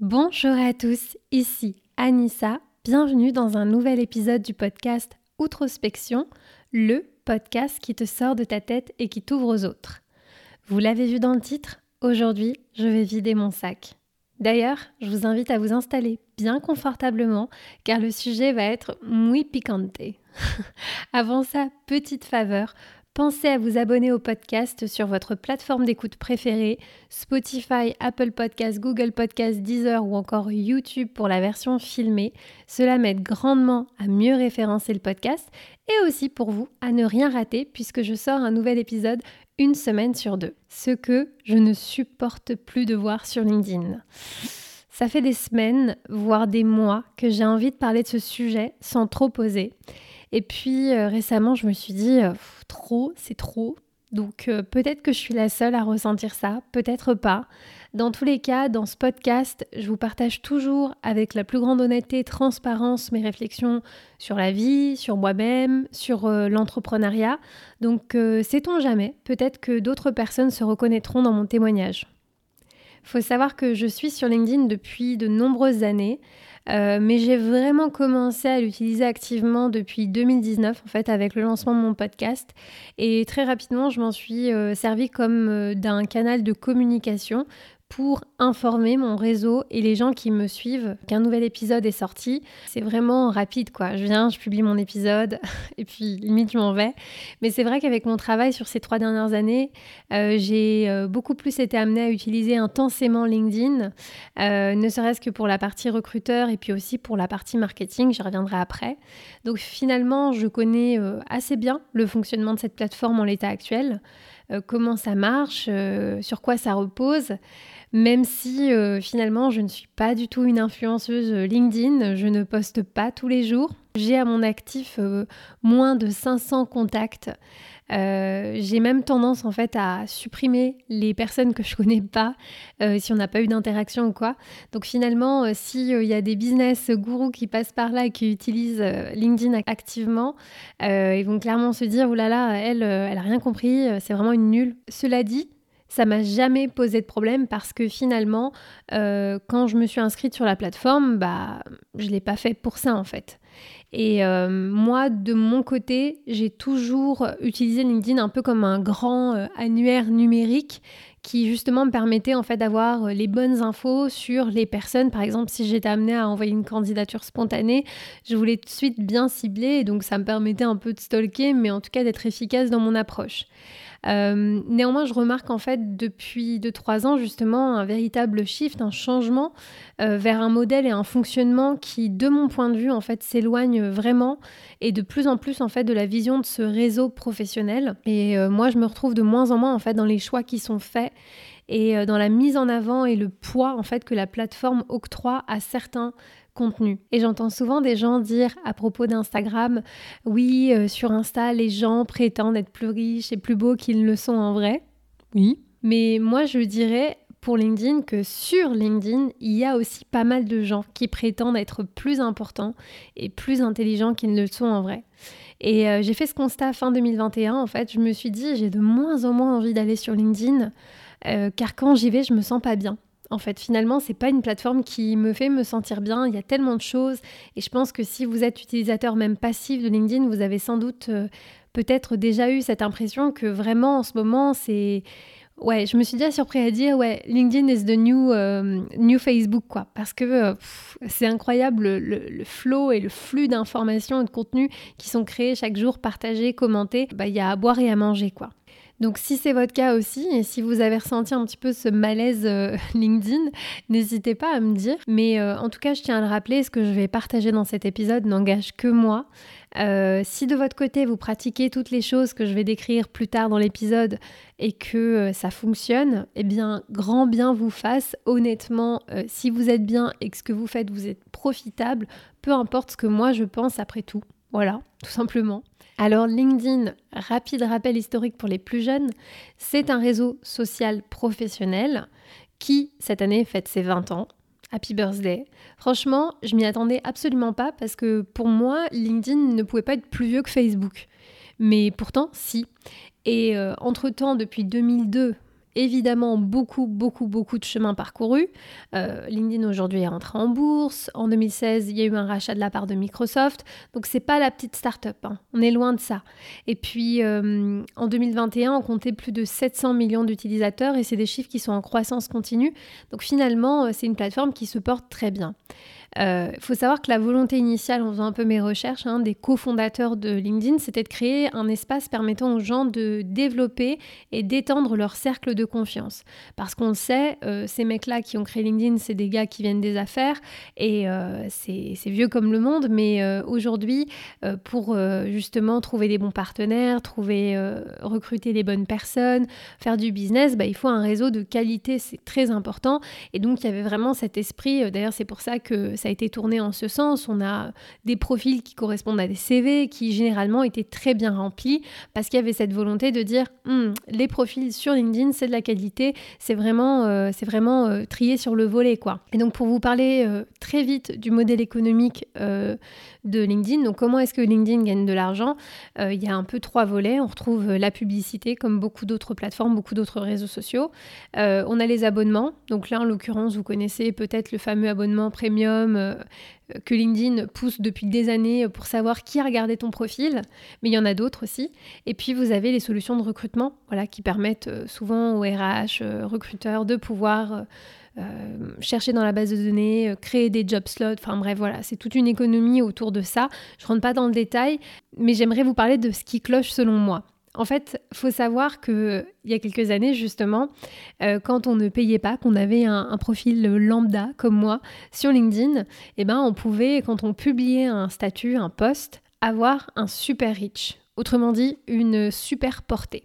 Bonjour à tous, ici Anissa, bienvenue dans un nouvel épisode du podcast Outrospection, le podcast qui te sort de ta tête et qui t'ouvre aux autres. Vous l'avez vu dans le titre, aujourd'hui je vais vider mon sac. D'ailleurs, je vous invite à vous installer bien confortablement car le sujet va être muy picante. Avant ça, petite faveur, Pensez à vous abonner au podcast sur votre plateforme d'écoute préférée, Spotify, Apple Podcasts, Google Podcasts, Deezer ou encore YouTube pour la version filmée. Cela m'aide grandement à mieux référencer le podcast et aussi pour vous à ne rien rater puisque je sors un nouvel épisode une semaine sur deux. Ce que je ne supporte plus de voir sur LinkedIn. Ça fait des semaines, voire des mois, que j'ai envie de parler de ce sujet sans trop poser. Et puis euh, récemment, je me suis dit, euh, trop, c'est trop. Donc euh, peut-être que je suis la seule à ressentir ça, peut-être pas. Dans tous les cas, dans ce podcast, je vous partage toujours avec la plus grande honnêteté et transparence mes réflexions sur la vie, sur moi-même, sur l'entrepreneuriat. Donc sait-on jamais, peut-être que d'autres personnes se reconnaîtront dans mon témoignage. Faut savoir que je suis sur LinkedIn depuis de nombreuses années. Euh, mais j'ai vraiment commencé à l'utiliser activement depuis 2019, en fait, avec le lancement de mon podcast. Et très rapidement, je m'en suis euh, servi comme euh, d'un canal de communication pour informer mon réseau et les gens qui me suivent qu'un nouvel épisode est sorti. C'est vraiment rapide quoi. Je viens, je publie mon épisode et puis limite je m'en vais. Mais c'est vrai qu'avec mon travail sur ces trois dernières années, euh, j'ai euh, beaucoup plus été amenée à utiliser intensément LinkedIn, euh, ne serait-ce que pour la partie recruteur et puis aussi pour la partie marketing. J'y reviendrai après. Donc finalement, je connais assez bien le fonctionnement de cette plateforme en l'état actuel. Comment ça marche, sur quoi ça repose. Même si euh, finalement je ne suis pas du tout une influenceuse LinkedIn, je ne poste pas tous les jours. J'ai à mon actif moins de 500 contacts. Euh, j'ai même tendance en fait à supprimer les personnes que je connais pas euh, si on n'a pas eu d'interaction ou quoi. Donc finalement, euh, s'il y a des business gourous qui passent par là et qui utilisent LinkedIn activement, ils vont clairement se dire oulala, là là, elle, elle a rien compris, c'est vraiment une nulle. Cela dit, ça m'a jamais posé de problème parce que finalement, quand je me suis inscrite sur la plateforme, bah, je l'ai pas fait pour ça en fait. Et euh, moi, de mon côté, j'ai toujours utilisé LinkedIn un peu comme un grand euh, annuaire numérique qui justement me permettait en fait d'avoir euh, les bonnes infos sur les personnes. Par exemple, si j'étais amenée à envoyer une candidature spontanée, je voulais tout de suite bien cibler, et donc ça me permettait un peu de stalker, mais en tout cas d'être efficace dans mon approche. Euh, néanmoins, je remarque en fait depuis 2-3 ans justement un véritable shift, un changement euh, vers un modèle et un fonctionnement qui, de mon point de vue, en fait, s'éloigne vraiment et de plus en plus en fait de la vision de ce réseau professionnel. Et euh, moi, je me retrouve de moins en moins en fait dans les choix qui sont faits et dans la mise en avant et le poids en fait que la plateforme octroie à certains contenu. Et j'entends souvent des gens dire à propos d'Instagram, oui, euh, sur Insta, les gens prétendent être plus riches et plus beaux qu'ils ne le sont en vrai. Oui. Mais moi, je dirais pour LinkedIn que sur LinkedIn, il y a aussi pas mal de gens qui prétendent être plus importants et plus intelligents qu'ils ne le sont en vrai. Et euh, j'ai fait ce constat fin 2021, en fait, je me suis dit, j'ai de moins en moins envie d'aller sur LinkedIn, euh, car quand j'y vais, je me sens pas bien. En fait, finalement, c'est pas une plateforme qui me fait me sentir bien. Il y a tellement de choses. Et je pense que si vous êtes utilisateur même passif de LinkedIn, vous avez sans doute euh, peut-être déjà eu cette impression que vraiment en ce moment, c'est. Ouais, je me suis déjà surpris à dire, ouais, LinkedIn is the new, euh, new Facebook, quoi. Parce que euh, c'est incroyable le, flow et le flux d'informations et de contenus qui sont créés chaque jour, partagés, commentés. Bah, il y a à boire et à manger, quoi. Donc si c'est votre cas aussi, et si vous avez ressenti un petit peu ce malaise euh, LinkedIn, n'hésitez pas à me dire. Mais euh, en tout cas, je tiens à le rappeler, ce que je vais partager dans cet épisode n'engage que moi. Euh, si de votre côté vous pratiquez toutes les choses que je vais décrire plus tard dans l'épisode et que ça fonctionne, eh bien grand bien vous fasse. Honnêtement, si vous êtes bien et que ce que vous faites vous êtes profitable, peu importe ce que moi je pense après tout. Voilà, tout simplement. Alors LinkedIn, rapide rappel historique pour les plus jeunes, c'est un réseau social professionnel qui cette année fête ses 20 ans. Happy birthday. Franchement, je m'y attendais absolument pas parce que pour moi, LinkedIn ne pouvait pas être plus vieux que Facebook. Mais pourtant, si. Et euh, entre-temps, depuis 2002 évidemment beaucoup, beaucoup, beaucoup de chemin parcouru. Euh, LinkedIn aujourd'hui est rentré en bourse. En 2016, il y a eu un rachat de la part de Microsoft. Donc c'est pas la petite start-up. Hein. On est loin de ça. Et puis euh, en 2021, on comptait plus de 700 millions d'utilisateurs et c'est des chiffres qui sont en croissance continue. Donc finalement, euh, c'est une plateforme qui se porte très bien. Il euh, faut savoir que la volonté initiale, en faisant un peu mes recherches, hein, des cofondateurs de LinkedIn, c'était de créer un espace permettant aux gens de développer et d'étendre leur cercle de confiance. Parce qu'on le sait, euh, ces mecs-là qui ont créé LinkedIn, c'est des gars qui viennent des affaires et euh, c'est vieux comme le monde, mais aujourd'hui, pour justement trouver des bons partenaires, trouver, recruter les bonnes personnes, faire du business, bah, il faut un réseau de qualité, c'est très important. Et donc, il y avait vraiment cet esprit, d'ailleurs, c'est pour ça que ça a été tourné en ce sens. On a des profils qui correspondent à des CV qui généralement étaient très bien remplis parce qu'il y avait cette volonté de dire hmm, les profils sur LinkedIn, c'est de la qualité, c'est vraiment, euh, vraiment euh, trié sur le volet. quoi. Et donc pour vous parler euh, très vite du modèle économique de LinkedIn, donc comment est-ce que LinkedIn gagne de l'argent Il y a un peu trois volets. On retrouve la publicité comme beaucoup d'autres plateformes, beaucoup d'autres réseaux sociaux. on a les abonnements. Donc là, en l'occurrence, vous connaissez peut-être le fameux abonnement premium euh, que LinkedIn pousse depuis des années pour savoir qui a regardé ton profil, mais il y en a d'autres aussi. Et puis vous avez les solutions de recrutement, voilà, qui permettent euh, souvent aux RH, euh, recruteurs, de pouvoir chercher dans la base de données, créer des job slots, enfin bref, voilà, c'est toute une économie autour de ça. Je rentre pas dans le détail, mais j'aimerais vous parler de ce qui cloche selon moi. En fait, faut savoir que il y a quelques années justement, euh, quand on ne payait pas, qu'on avait un, profil lambda comme moi sur LinkedIn, eh ben on pouvait, quand on publiait un statut, un post, avoir un super reach. Autrement dit, une super portée.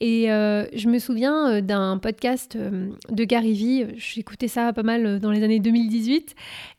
Et euh, je me souviens euh, d'un podcast de Gary Vee, j'écoutais ça pas mal dans les années 2018,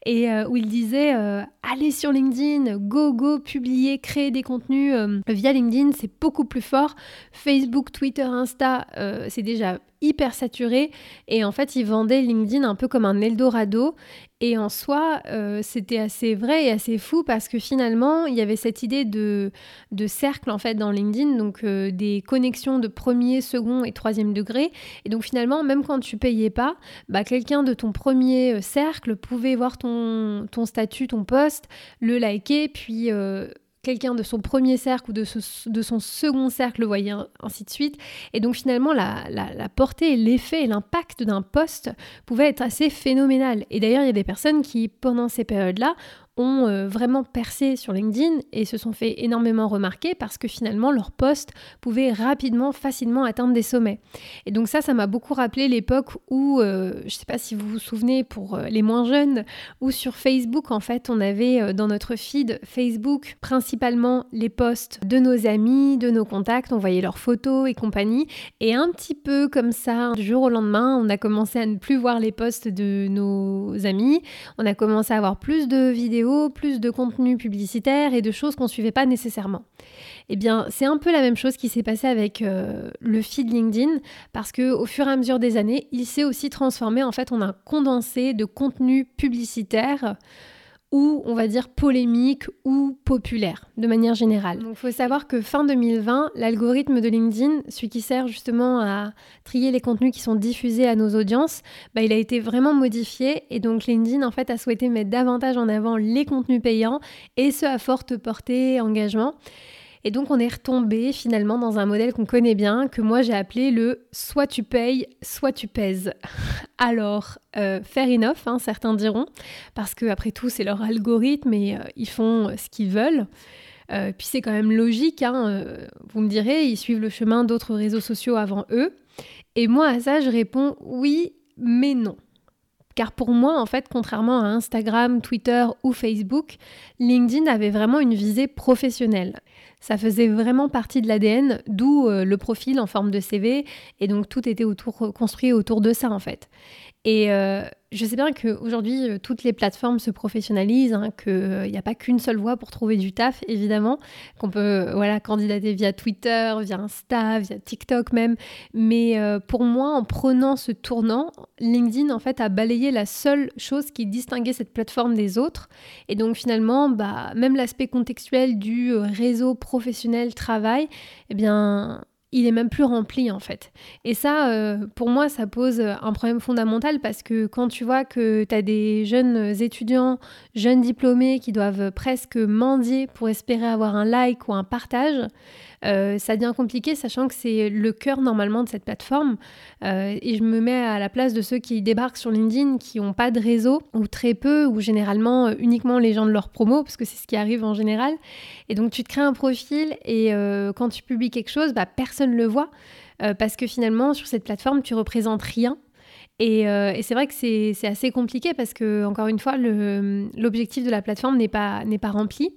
et où il disait allez sur LinkedIn, go go, publier, créer des contenus via LinkedIn, c'est beaucoup plus fort. Facebook, Twitter, Insta, c'est déjà hyper saturé. Et en fait, ils vendaient LinkedIn un peu comme un Eldorado. Et en soi, euh, c'était assez vrai et assez fou parce que finalement, il y avait cette idée de, de cercle en fait dans LinkedIn, donc euh, des connexions de premier, second et troisième degré. Et donc finalement, même quand tu payais pas, bah, quelqu'un de ton premier euh, cercle pouvait voir ton, ton statut, ton poste, le liker, puis quelqu'un de son premier cercle ou de, son second cercle le voyait, ainsi de suite. Et donc finalement, la, portée, l'effet et l'impact d'un poste pouvaient être assez phénoménal. Et d'ailleurs, il y a des personnes qui, pendant ces périodes-là, ont euh, vraiment percé sur LinkedIn et se sont fait énormément remarquer parce que finalement leur poste pouvait rapidement, facilement atteindre des sommets. Et donc ça, ça m'a beaucoup rappelé l'époque où, euh, je ne sais pas si vous vous souvenez pour euh, les moins jeunes, où sur Facebook, en fait, on avait dans notre feed Facebook principalement les posts de nos amis, de nos contacts, on voyait leurs photos et compagnie. Et un petit peu comme ça, du jour au lendemain, on a commencé à ne plus voir les posts de nos amis, on a commencé à avoir plus de vidéos plus de contenu publicitaire et de choses qu'on ne suivait pas nécessairement. Eh bien, c'est un peu la même chose qui s'est passé avec euh, le feed LinkedIn parce que au fur et à mesure des années, il s'est aussi transformé en fait en un condensé de contenu publicitaire ou on va dire polémique ou populaire de manière générale. Il faut savoir que fin 2020, l'algorithme de LinkedIn, celui qui sert justement à trier les contenus qui sont diffusés à nos audiences, bah, il a été vraiment modifié et donc LinkedIn en fait a souhaité mettre davantage en avant les contenus payants et ce à forte portée engagement. Et donc on est retombé finalement dans un modèle qu'on connaît bien, que moi j'ai appelé le soit tu payes, soit tu pèses. Alors, euh, fair enough, hein, certains diront, parce que après tout c'est leur algorithme et euh, ils font euh, ce qu'ils veulent. puis c'est quand même logique, hein, vous me direz, ils suivent le chemin d'autres réseaux sociaux avant eux. Et moi à ça je réponds oui, mais non. Car pour moi, en fait, contrairement à Instagram, Twitter ou Facebook, LinkedIn avait vraiment une visée professionnelle. Ça faisait vraiment partie de l'ADN, d'où euh, le profil en forme de CV, et donc tout était construit autour de ça en fait. Euh, je sais bien qu'aujourd'hui, euh, toutes les plateformes se professionnalisent, hein, qu'il n'y a pas qu'une seule voie pour trouver du taf, évidemment, qu'on peut voilà, candidater via Twitter, via Insta, via TikTok même. Mais pour moi, en prenant ce tournant, LinkedIn, en fait, a balayé la seule chose qui distinguait cette plateforme des autres. Et donc, finalement, bah, même l'aspect contextuel du réseau professionnel travail, eh bien, il est même plus rempli en fait. Et ça, euh, pour moi, ça pose un problème fondamental parce que quand tu vois que tu as des jeunes étudiants, jeunes diplômés qui doivent presque mendier pour espérer avoir un like ou un partage, euh, ça devient compliqué, sachant que c'est le cœur normalement de cette plateforme. Euh, et je me mets à la place de ceux qui débarquent sur LinkedIn, qui n'ont pas de réseau, ou très peu, ou généralement euh, uniquement les gens de leur promo, parce que c'est ce qui arrive en général. Et donc tu te crées un profil, et quand tu publies quelque chose, bah, personne ne le voit. parce que finalement, sur cette plateforme, tu représentes rien. Et, et c'est vrai que c'est assez compliqué parce que, encore une fois, l'objectif de la plateforme n'est pas, pas rempli.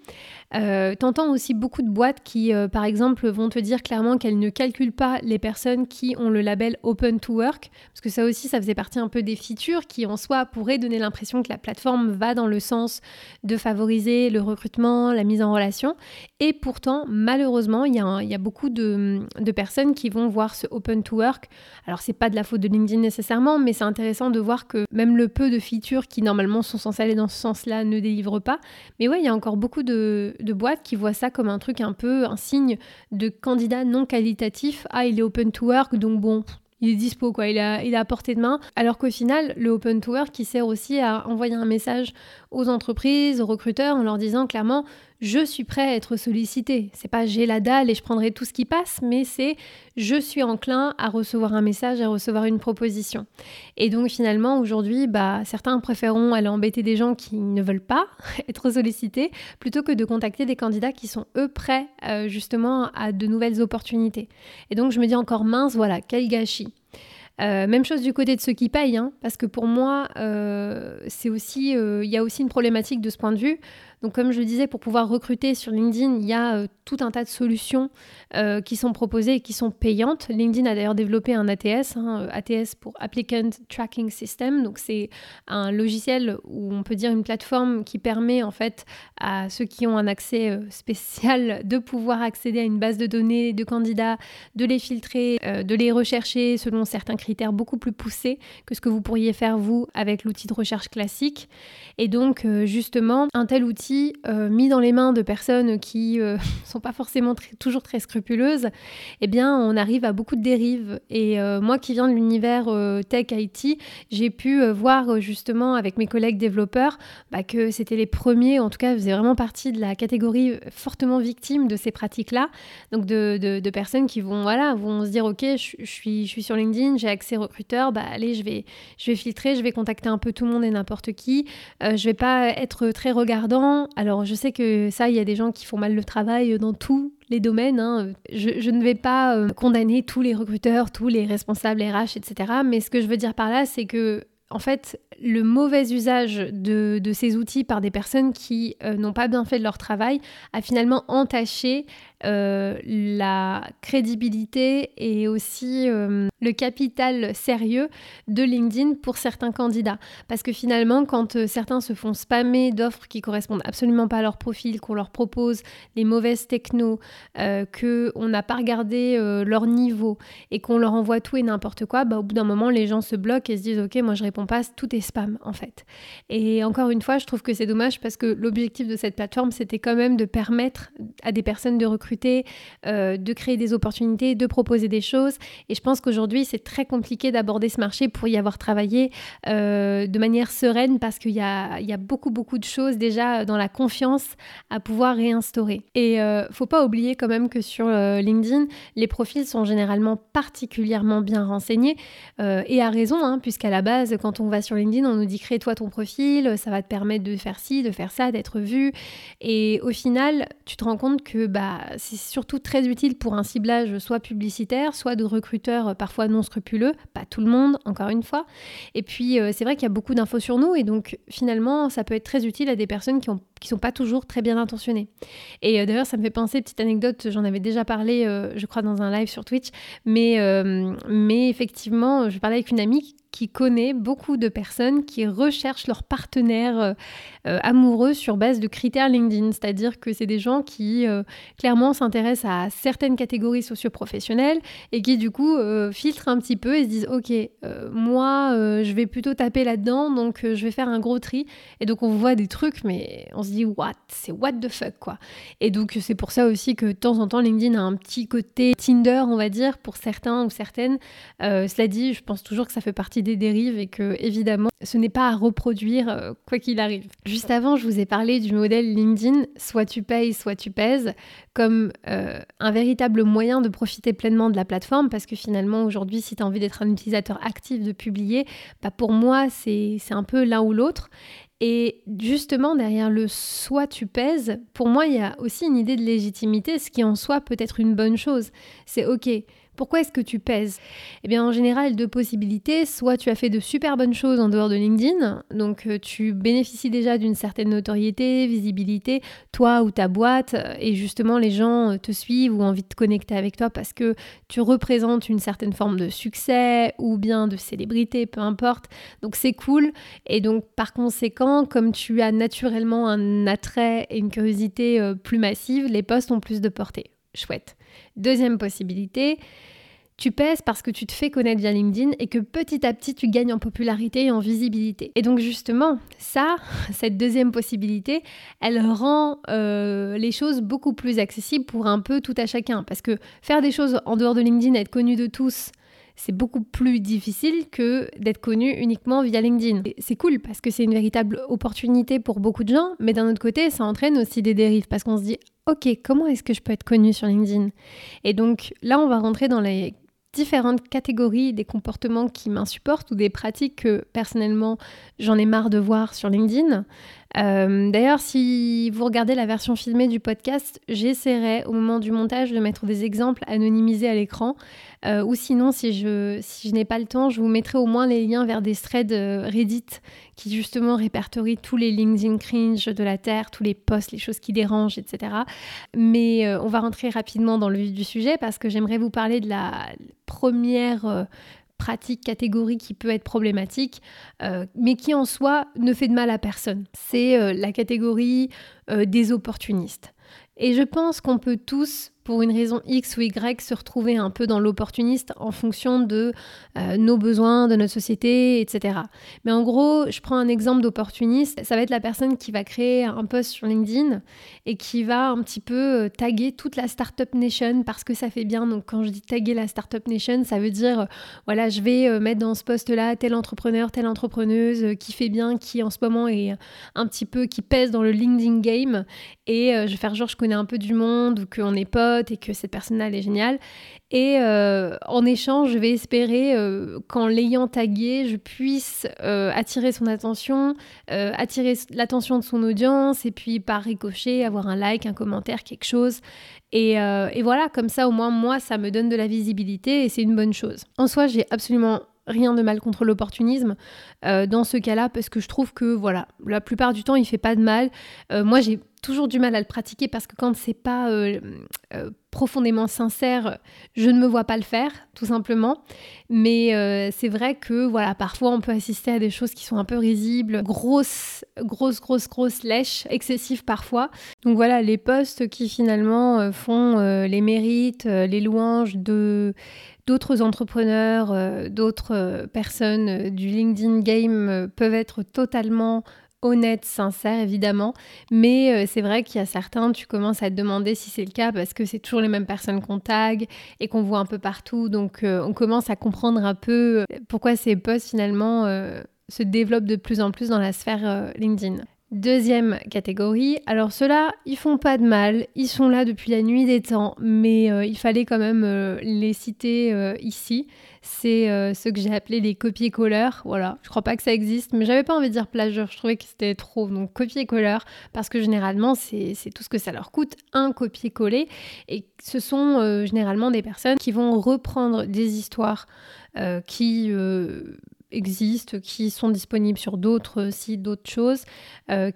Euh, T'entends aussi beaucoup de boîtes qui, euh, par exemple, vont te dire clairement qu'elles ne calculent pas les personnes qui ont le label Open to Work, parce que ça aussi, ça faisait partie un peu des features qui, en soi, pourraient donner l'impression que la plateforme va dans le sens de favoriser le recrutement, la mise en relation. Et pourtant, malheureusement, il y, a beaucoup de, de, personnes qui vont voir ce Open to Work. Alors, c'est pas de la faute de LinkedIn nécessairement, mais c'est intéressant de voir que même le peu de features qui, normalement, sont censées aller dans ce sens-là ne délivrent pas. Mais ouais, il y a encore beaucoup de boîtes qui voient ça comme un truc un peu, un signe de candidat non qualitatif. Ah, il est open to work, donc bon, il est dispo, quoi, il a, il a à portée de main. Alors qu'au final, le open to work, qui sert aussi à envoyer un message aux entreprises, aux recruteurs, en leur disant clairement, je suis prêt à être sollicité. C'est pas j'ai la dalle et je prendrai tout ce qui passe, mais c'est je suis enclin à recevoir un message, à recevoir une proposition. Et donc finalement aujourd'hui, bah certains préféreront aller embêter des gens qui ne veulent pas être sollicités plutôt que de contacter des candidats qui sont eux prêts euh, justement à de nouvelles opportunités. Et donc je me dis encore mince, voilà, quel gâchis. Euh, même chose du côté de ceux qui payent, hein, parce que pour moi, euh, c'est aussi, il y a aussi une problématique de ce point de vue. Donc comme je le disais, pour pouvoir recruter sur LinkedIn, il y a euh, tout un tas de solutions euh, qui sont proposées et qui sont payantes. LinkedIn a d'ailleurs développé un ATS, hein, ATS pour Applicant Tracking System. Donc c'est un logiciel où on peut dire une plateforme qui permet en fait à ceux qui ont un accès euh, spécial de pouvoir accéder à une base de données de candidats, de les filtrer, de les rechercher selon certains critères beaucoup plus poussés que ce que vous pourriez faire vous avec l'outil de recherche classique. Et donc justement, un tel outil euh, mis dans les mains de personnes qui ne euh, sont pas forcément toujours très scrupuleuses, eh bien, on arrive à beaucoup de dérives. Et euh, moi qui viens de l'univers tech IT, j'ai pu voir justement avec mes collègues développeurs bah, que c'était les premiers, en tout cas, faisaient vraiment partie de la catégorie fortement victime de ces pratiques-là. Donc de, personnes qui vont, voilà, vont se dire, ok, je, suis, je suis sur LinkedIn, j'ai accès recruteur, bah allez, je vais, je vais filtrer, je vais contacter un peu tout le monde et n'importe qui. je vais pas être très regardant alors je sais que ça, il y a des gens qui font mal le travail dans tous les domaines. Hein. Je, ne vais pas euh, condamner tous les recruteurs, tous les responsables RH, etc. Mais ce que je veux dire par là, c'est que en fait, le mauvais usage de, ces outils par des personnes qui euh, n'ont pas bien fait de leur travail a finalement entaché euh, la crédibilité et aussi euh, le capital sérieux de LinkedIn pour certains candidats. Parce que finalement, quand euh, certains se font spammer d'offres qui correspondent absolument pas à leur profil, qu'on leur propose des mauvaises technos, qu'on n'a pas regardé leur niveau et qu'on leur envoie tout et n'importe quoi, bah, au bout d'un moment, les gens se bloquent et se disent Ok, moi je réponds pas, tout est spam en fait. Et encore une fois, je trouve que c'est dommage parce que l'objectif de cette plateforme, c'était quand même de permettre à des personnes de recruter euh, de créer des opportunités, de proposer des choses. Et je pense qu'aujourd'hui, c'est très compliqué d'aborder ce marché pour y avoir travaillé euh, de manière sereine parce qu'il y a, beaucoup, beaucoup de choses déjà dans la confiance à pouvoir réinstaurer. Et euh, faut pas oublier quand même que sur LinkedIn, les profils sont généralement particulièrement bien renseignés et à raison, hein, puisqu'à la base, quand on va sur LinkedIn, on nous dit crée-toi ton profil, ça va te permettre de faire ci, de faire ça, d'être vu. Et au final, tu te rends compte que bah, c'est surtout très utile pour un ciblage soit publicitaire, soit de recruteurs euh, parfois non scrupuleux, pas tout le monde, encore une fois. Et puis euh, c'est vrai qu'il y a beaucoup d'infos sur nous et donc finalement ça peut être très utile à des personnes qui ont qui sont pas toujours très bien intentionnées. Et euh, d'ailleurs, ça me fait penser, petite anecdote, j'en avais déjà parlé, je crois, dans un live sur Twitch, mais, mais effectivement, je parlais avec une amie qui connaît beaucoup de personnes qui recherchent leur partenaire euh, euh, amoureux sur base de critères LinkedIn. C'est-à-dire que c'est des gens qui euh, clairement s'intéressent à certaines catégories socioprofessionnelles et qui du coup filtrent un petit peu et se disent ok, moi je vais plutôt taper là-dedans, donc je vais faire un gros tri. Et donc on voit des trucs, mais on se dit what, c'est what the fuck quoi. Et donc c'est pour ça aussi que de temps en temps LinkedIn a un petit côté Tinder, on va dire, pour certains ou certaines. cela dit, je pense toujours que ça fait partie des dérives et que évidemment ce n'est pas à reproduire euh, quoi qu'il arrive. Juste avant, je vous ai parlé du modèle LinkedIn, soit tu payes, soit tu pèses, comme euh, un véritable moyen de profiter pleinement de la plateforme parce que finalement aujourd'hui, si tu as envie d'être un utilisateur actif, de publier, bah pour moi c'est un peu l'un ou l'autre. Et justement, derrière le soit tu pèses, pour moi, il y a aussi une idée de légitimité, ce qui en soi peut être une bonne chose. C'est OK, pourquoi est-ce que tu pèses? Eh bien, en général, deux possibilités. Soit tu as fait de super bonnes choses en dehors de LinkedIn, donc euh, tu bénéficies déjà d'une certaine notoriété, visibilité, toi ou ta boîte, euh, et justement les gens euh, te suivent ou ont envie de te connecter avec toi parce que tu représentes une certaine forme de succès ou bien de célébrité, peu importe. Donc c'est cool. Et donc par conséquent, comme tu as naturellement un attrait et une curiosité plus massive, les posts ont plus de portée. Chouette. Deuxième possibilité, tu pèses parce que tu te fais connaître via LinkedIn et que petit à petit tu gagnes en popularité et en visibilité. Et donc justement, ça, cette deuxième possibilité, elle rend euh, les choses beaucoup plus accessibles pour un peu tout à chacun. Parce que faire des choses en dehors de LinkedIn, être connu de tous, c'est beaucoup plus difficile que d'être connu uniquement via LinkedIn. C'est cool parce que c'est une véritable opportunité pour beaucoup de gens, mais d'un autre côté, ça entraîne aussi des dérives parce qu'on se dit ok, comment est-ce que je peux être connu sur LinkedIn? Et donc là, on va rentrer dans les différentes catégories des comportements qui m'insupportent ou des pratiques que personnellement j'en ai marre de voir sur LinkedIn. Euh, d'ailleurs, si vous regardez la version filmée du podcast, j'essaierai au moment du montage de mettre des exemples anonymisés à l'écran. Euh, ou sinon, si je, si je n'ai pas le temps, je vous mettrai au moins les liens vers des threads euh, Reddit qui justement répertorient tous les LinkedIn cringe de la Terre, tous les posts, les choses qui dérangent, etc. Mais on va rentrer rapidement dans le vif du sujet parce que j'aimerais vous parler de la première pratique, catégorie qui peut être problématique, euh, mais qui en soi ne fait de mal à personne. C'est euh, la catégorie euh, des opportunistes. Et je pense qu'on peut tous pour une raison X ou Y, se retrouver un peu dans l'opportuniste en fonction de euh, nos besoins, de notre société, etc. Mais en gros, je prends un exemple d'opportuniste. Ça va être la personne qui va créer un post sur LinkedIn et qui va un petit peu euh, taguer toute la Startup Nation parce que ça fait bien. Donc quand je dis taguer la Startup Nation, ça veut dire, euh, voilà, je vais mettre dans ce post-là tel entrepreneur, telle entrepreneuse qui fait bien, qui en ce moment est un petit peu, qui pèse dans le LinkedIn game. Et je vais faire genre, je connais un peu du monde ou qu'on est et que cette personne-là, elle est géniale. Et euh, en échange, je vais espérer euh, qu'en l'ayant tagué, je puisse euh, attirer son attention, attirer l'attention de son audience, et puis par ricochet, avoir un like, un commentaire, quelque chose. Et voilà, comme ça, au moins, moi, ça me donne de la visibilité et c'est une bonne chose. En soi, j'ai absolument rien de mal contre l'opportunisme dans ce cas-là parce que je trouve que voilà la plupart du temps il fait pas de mal moi j'ai toujours du mal à le pratiquer parce que quand c'est pas euh, euh, profondément sincère, je ne me vois pas le faire, tout simplement. Mais euh, c'est vrai que voilà, parfois on peut assister à des choses qui sont un peu risibles, grosses, grosses, grosses, grosses lèches, excessives parfois. Donc voilà, les posts qui finalement font les mérites, les louanges de d'autres entrepreneurs, d'autres personnes du LinkedIn Game peuvent être totalement honnête, sincère évidemment, mais euh, c'est vrai qu'il y a certains, tu commences à te demander si c'est le cas parce que c'est toujours les mêmes personnes qu'on tag et qu'on voit un peu partout, donc euh, on commence à comprendre un peu euh, pourquoi ces posts finalement se développent de plus en plus dans la sphère LinkedIn. Deuxième catégorie, alors ceux-là, ils font pas de mal, ils sont là depuis la nuit des temps, mais il fallait quand même les citer ici c'est euh, ce que j'ai appelé les copier-colleurs. Voilà, je crois pas que ça existe, mais j'avais pas envie de dire plagieur, je trouvais que c'était trop. Donc copier-colleur, parce que généralement, c'est tout ce que ça leur coûte, un copier-coller. Et ce sont euh, généralement des personnes qui vont reprendre des histoires euh, qui existent, qui sont disponibles sur d'autres sites, d'autres choses,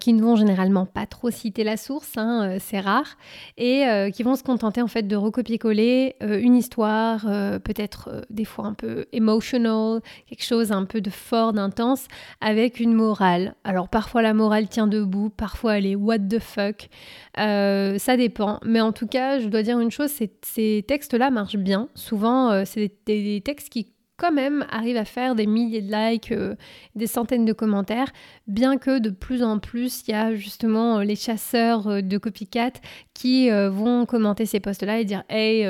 qui ne vont généralement pas trop citer la source, hein, c'est rare, et qui vont se contenter en fait de recopier-coller une histoire, peut-être des fois un peu emotional, quelque chose un peu de fort, d'intense, avec une morale. Alors parfois la morale tient debout, parfois elle est what the fuck, ça dépend, mais en tout cas, je dois dire une chose, ces textes-là marchent bien. Souvent, c'est des textes qui quand même arrive à faire des milliers de likes, euh, des centaines de commentaires, bien que de plus en plus, il y a justement euh, les chasseurs euh, de copycat qui vont commenter ces posts-là et dire Hey,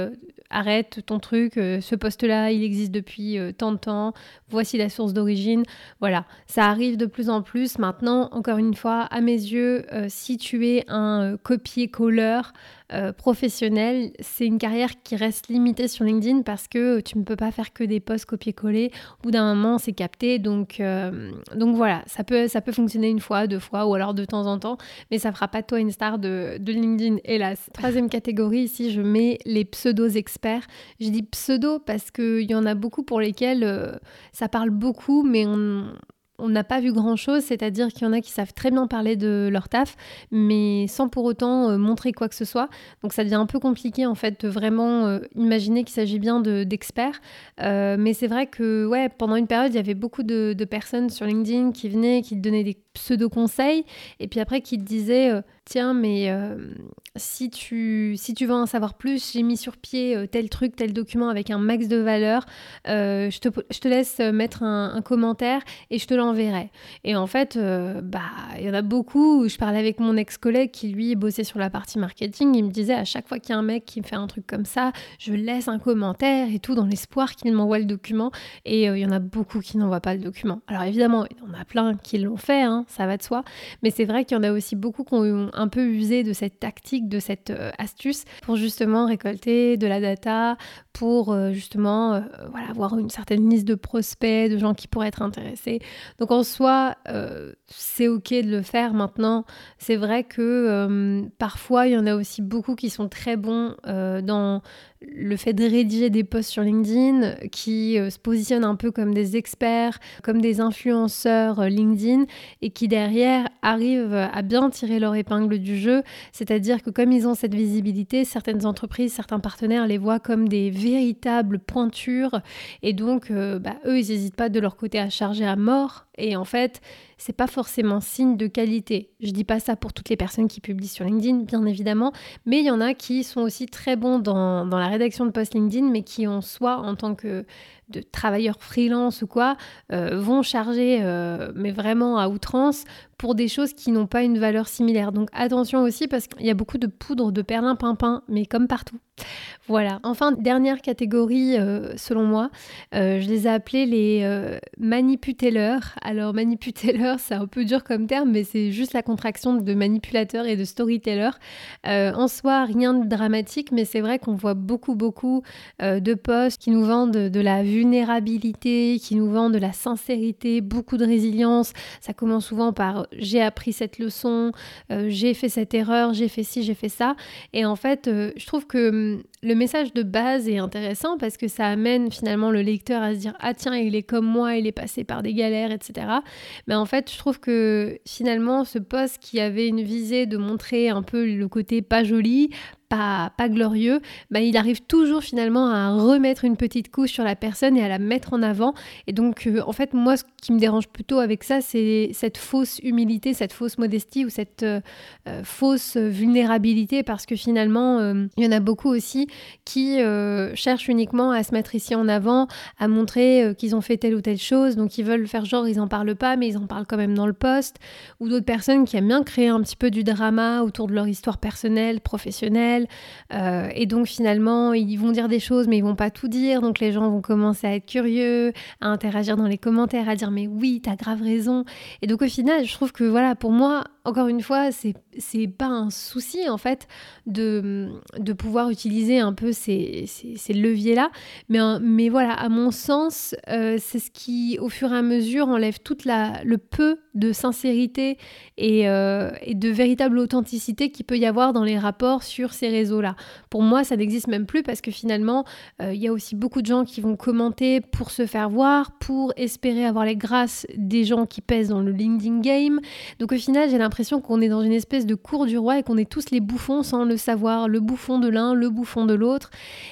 arrête ton truc, ce post-là, il existe depuis tant de temps, voici la source d'origine. Voilà, ça arrive de plus en plus. Maintenant, encore une fois, à mes yeux, si tu es un copier-colleur, euh, professionnel, c'est une carrière qui reste limitée sur LinkedIn parce que tu ne peux pas faire que des posts copier-coller. Au bout d'un moment, c'est capté. Donc, euh, donc voilà, ça peut, ça peut fonctionner une fois, deux fois ou alors de temps en temps, mais ça fera pas de toi une star de, de LinkedIn, hélas. Troisième catégorie, ici, je mets les pseudos experts. Je dis pseudo parce qu'il y en a beaucoup pour lesquels euh, ça parle beaucoup, mais on on n'a pas vu grand-chose, c'est-à-dire qu'il y en a qui savent très bien parler de leur taf, mais sans pour autant euh, montrer quoi que ce soit. Donc ça devient un peu compliqué en fait de vraiment euh, imaginer qu'il s'agit bien d'experts. Euh, mais c'est vrai que pendant une période, il y avait beaucoup de, personnes sur LinkedIn qui venaient, qui donnaient des pseudo-conseils, et puis après qui te disaient tiens, mais euh, si, tu, si tu veux en savoir plus, j'ai mis sur pied euh, tel truc, tel document avec un max de valeur, euh, je, te, je, te, laisse mettre un, commentaire et je te l'enverrai. Et en fait, bah, il y en a beaucoup. Je parlais avec mon ex-collègue qui, lui, bossait sur la partie marketing. Il me disait à chaque fois qu'il y a un mec qui me fait un truc comme ça, je laisse un commentaire et tout dans l'espoir qu'il m'envoie le document. Et il y en a beaucoup qui n'envoient pas le document. Alors évidemment, en a plein qui l'ont fait, hein, ça va de soi. Mais c'est vrai qu'il y en a aussi beaucoup qui ont un peu usé de cette tactique, de cette euh, astuce pour justement récolter de la data, pour euh, justement euh, voilà, avoir une certaine liste de prospects, de gens qui pourraient être intéressés. Donc en soi, c'est ok de le faire maintenant. C'est vrai que parfois, il y en a aussi beaucoup qui sont très bons dans le fait de rédiger des posts sur LinkedIn qui se positionnent un peu comme des experts, comme des influenceurs LinkedIn qui derrière arrivent à bien tirer leur épingle du jeu. C'est-à-dire que comme ils ont cette visibilité, certaines entreprises, certains partenaires les voient comme des véritables pointures et donc euh, bah, eux, ils n'hésitent pas de leur côté à charger à mort. Et en fait, c'est pas forcément signe de qualité. Je dis pas ça pour toutes les personnes qui publient sur LinkedIn, bien évidemment, mais il y en a qui sont aussi très bons dans, la rédaction de post LinkedIn, mais qui en soi, en tant que de travailleurs freelance ou quoi, euh, vont charger, euh, mais vraiment à outrance, pour des choses qui n'ont pas une valeur similaire. Donc attention aussi parce qu'il y a beaucoup de poudre de perlimpinpin, mais comme partout. Voilà. Enfin, dernière catégorie, euh, selon moi, je les ai appelés les maniputellers. Alors maniputeller, c'est un peu dur comme terme, mais c'est juste la contraction de manipulateur et de storyteller. en soi, rien de dramatique, mais c'est vrai qu'on voit beaucoup, beaucoup de posts qui nous vendent de la vulnérabilité, qui nous vend de la sincérité, beaucoup de résilience. Ça commence souvent par j'ai appris cette leçon, euh, j'ai fait cette erreur, j'ai fait ci, j'ai fait ça. Et en fait, euh, je trouve que hum, le message de base est intéressant parce que ça amène finalement le lecteur à se dire ah tiens il est comme moi il est passé par des galères etc mais en fait je trouve que finalement ce poste qui avait une visée de montrer un peu le côté pas joli pas, glorieux, bah, il arrive toujours finalement à remettre une petite couche sur la personne et à la mettre en avant. Et donc, euh, en fait, moi, ce qui me dérange plutôt avec ça, c'est cette fausse humilité, cette fausse modestie ou cette euh, euh, fausse vulnérabilité, parce que finalement, il y en a beaucoup aussi qui cherchent uniquement à se mettre ici en avant, à montrer qu'ils ont fait telle ou telle chose, donc ils veulent faire genre ils en parlent pas, mais ils en parlent quand même dans le poste, ou d'autres personnes qui aiment bien créer un petit peu du drama autour de leur histoire personnelle, professionnelle, euh, et donc finalement ils vont dire des choses mais ils vont pas tout dire, donc les gens vont commencer à être curieux, à interagir dans les commentaires, à dire mais oui t'as grave raison, et donc au final je trouve que voilà pour moi encore une fois, c'est c'est pas un souci en fait de, de pouvoir utiliser un peu ces, ces, leviers-là. Mais, mais voilà, à mon sens, euh, c'est ce qui, au fur et à mesure, enlève toute la, le peu de sincérité et, euh, et de véritable authenticité qu'il peut y avoir dans les rapports sur ces réseaux-là. Pour moi, ça n'existe même plus parce que finalement, euh, il y a aussi beaucoup de gens qui vont commenter pour se faire voir, pour espérer avoir les grâces des gens qui pèsent dans le LinkedIn game. Donc au final, j'ai l'impression qu'on est dans une espèce de cour du roi et qu'on est tous les bouffons sans le savoir, le bouffon de l'un, le bouffon de l'autre.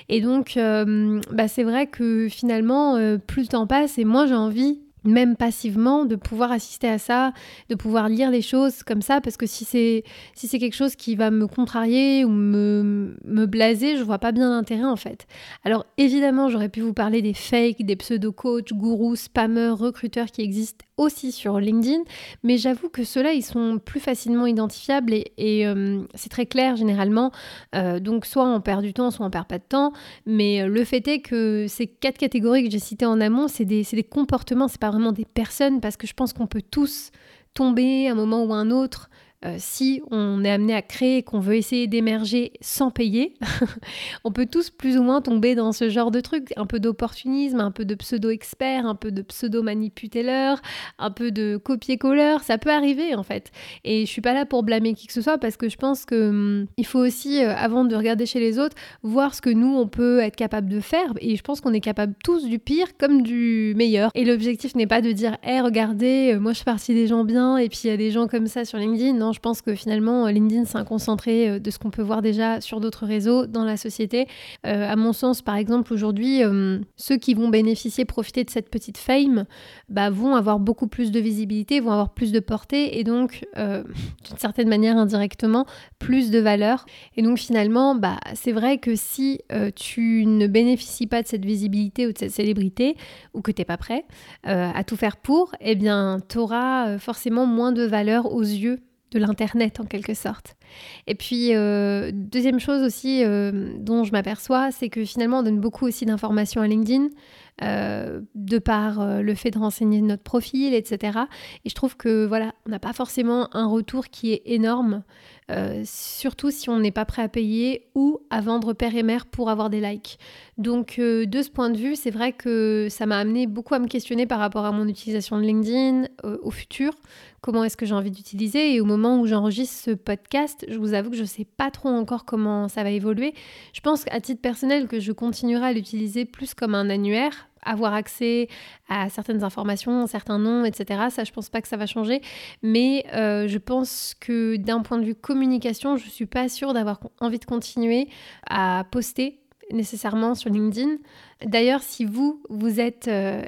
Et donc, euh, bah, c'est vrai que finalement, euh, plus le temps passe et moins j'ai envie même passivement, de pouvoir assister à ça, de pouvoir lire les choses comme ça, parce que si c'est si c'est quelque chose qui va me contrarier ou me, me blaser, je vois pas bien l'intérêt en fait. Alors évidemment, j'aurais pu vous parler des fakes, des pseudo-coachs, gourous, spammers, recruteurs qui existent aussi sur LinkedIn, mais j'avoue que ceux-là, ils sont plus facilement identifiables et, euh, c'est très clair généralement. Euh, donc soit on perd du temps, soit on perd pas de temps, mais euh, le fait est que ces quatre catégories que j'ai citées en amont, c'est des, des comportements, c'est pas vraiment des personnes, parce que je pense qu'on peut tous tomber à un moment ou un autre euh, si on est amené à créer, qu'on veut essayer d'émerger sans payer, on peut tous plus ou moins tomber dans ce genre de truc, un peu d'opportunisme, un peu de pseudo-expert, un peu de pseudo-manipulateur, un peu de copier-colleur, ça peut arriver en fait. Et je suis pas là pour blâmer qui que ce soit parce que je pense que hum, il faut aussi, euh, avant de regarder chez les autres, voir ce que nous on peut être capable de faire. Et je pense qu'on est capable tous du pire comme du meilleur. Et l'objectif n'est pas de dire, hé, regardez, euh, moi je fais partie des gens bien et puis il y a des gens comme ça sur LinkedIn. Non, je pense que finalement, LinkedIn, c'est un concentré euh, de ce qu'on peut voir déjà sur d'autres réseaux dans la société. Euh, à mon sens, par exemple, aujourd'hui, euh, ceux qui vont bénéficier, profiter de cette petite fame, bah, vont avoir beaucoup plus de visibilité, vont avoir plus de portée et donc, d'une certaine manière, indirectement, plus de valeur. Et donc, finalement, bah, c'est vrai que si tu ne bénéficies pas de cette visibilité ou de cette célébrité, ou que tu n'es pas prêt à tout faire pour, eh bien, tu auras forcément moins de valeur aux yeux de l'Internet en quelque sorte. Et puis, euh, deuxième chose aussi euh, dont je m'aperçois, c'est que finalement on donne beaucoup aussi d'informations à LinkedIn, euh, de par le fait de renseigner notre profil, etc. Et je trouve que voilà, on n'a pas forcément un retour qui est énorme, surtout si on n'est pas prêt à payer ou à vendre père et mère pour avoir des likes. Donc de ce point de vue, c'est vrai que ça m'a amené beaucoup à me questionner par rapport à mon utilisation de LinkedIn au futur comment est-ce que j'ai envie d'utiliser? Et au moment où j'enregistre ce podcast, je vous avoue que je ne sais pas trop encore comment ça va évoluer. Je pense qu'à titre personnel que je continuerai à l'utiliser plus comme un annuaire, avoir accès à certaines informations, certains noms, etc. Ça, je pense pas que ça va changer. Mais euh, je pense que d'un point de vue communication, je suis pas sûre d'avoir envie de continuer à poster nécessairement sur LinkedIn. D'ailleurs, si vous, vous êtes euh,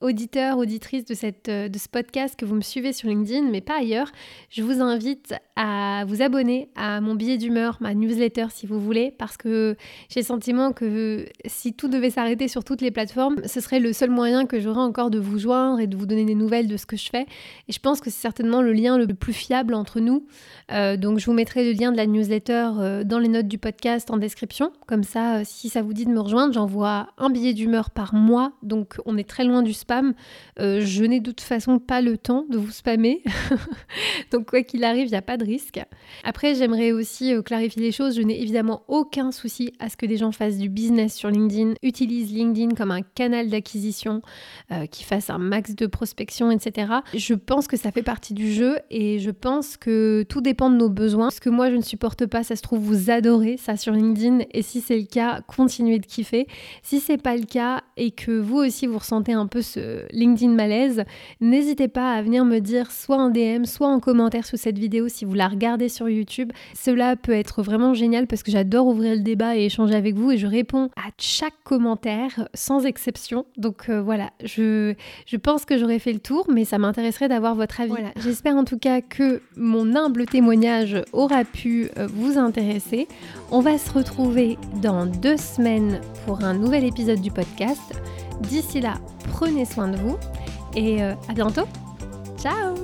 auditeur, auditrice de, cette, euh, de ce podcast, que vous me suivez sur LinkedIn, mais pas ailleurs, je vous invite à vous abonner à mon billet d'humeur, ma newsletter si vous voulez, parce que j'ai le sentiment que si tout devait s'arrêter sur toutes les plateformes, ce serait le seul moyen que j'aurais encore de vous joindre et de vous donner des nouvelles de ce que je fais. Et je pense que c'est certainement le lien le plus fiable entre nous. Euh, donc je vous mettrai le lien de la newsletter euh, dans les notes du podcast en description. Comme ça, si ça vous dit de me rejoindre, j'envoie un billet d'humeur par mois, donc on est très loin du spam euh, je n'ai de toute façon pas le temps de vous spammer. Donc quoi qu'il arrive, il n'y a pas de risque. Après, j'aimerais aussi euh, clarifier les choses. Je n'ai évidemment aucun souci à ce que des gens fassent du business sur LinkedIn, utilisent LinkedIn comme un canal d'acquisition, euh, qui fassent un max de prospection, etc. Je pense que ça fait partie du jeu et je pense que tout dépend de nos besoins. Ce que moi je ne supporte pas, ça se trouve, vous adorez ça sur LinkedIn et si c'est le cas, continuez de kiffer. Si c'est pas le cas et que vous aussi vous ressentez un peu ce LinkedIn malaise, n'hésitez pas à venir me dire soit en DM, soit en commentaire sous cette vidéo si vous la regardez sur YouTube. Cela peut être vraiment génial parce que j'adore ouvrir le débat et échanger avec vous et je réponds à chaque commentaire sans exception. Donc euh, voilà, je, je pense que j'aurais fait le tour, mais ça m'intéresserait d'avoir votre avis. Voilà, j'espère en tout cas que mon humble témoignage aura pu euh, vous intéresser. On va se retrouver dans deux semaines pour un nouvel épisode du podcast. D'ici là, prenez soin de vous et euh, à bientôt. Ciao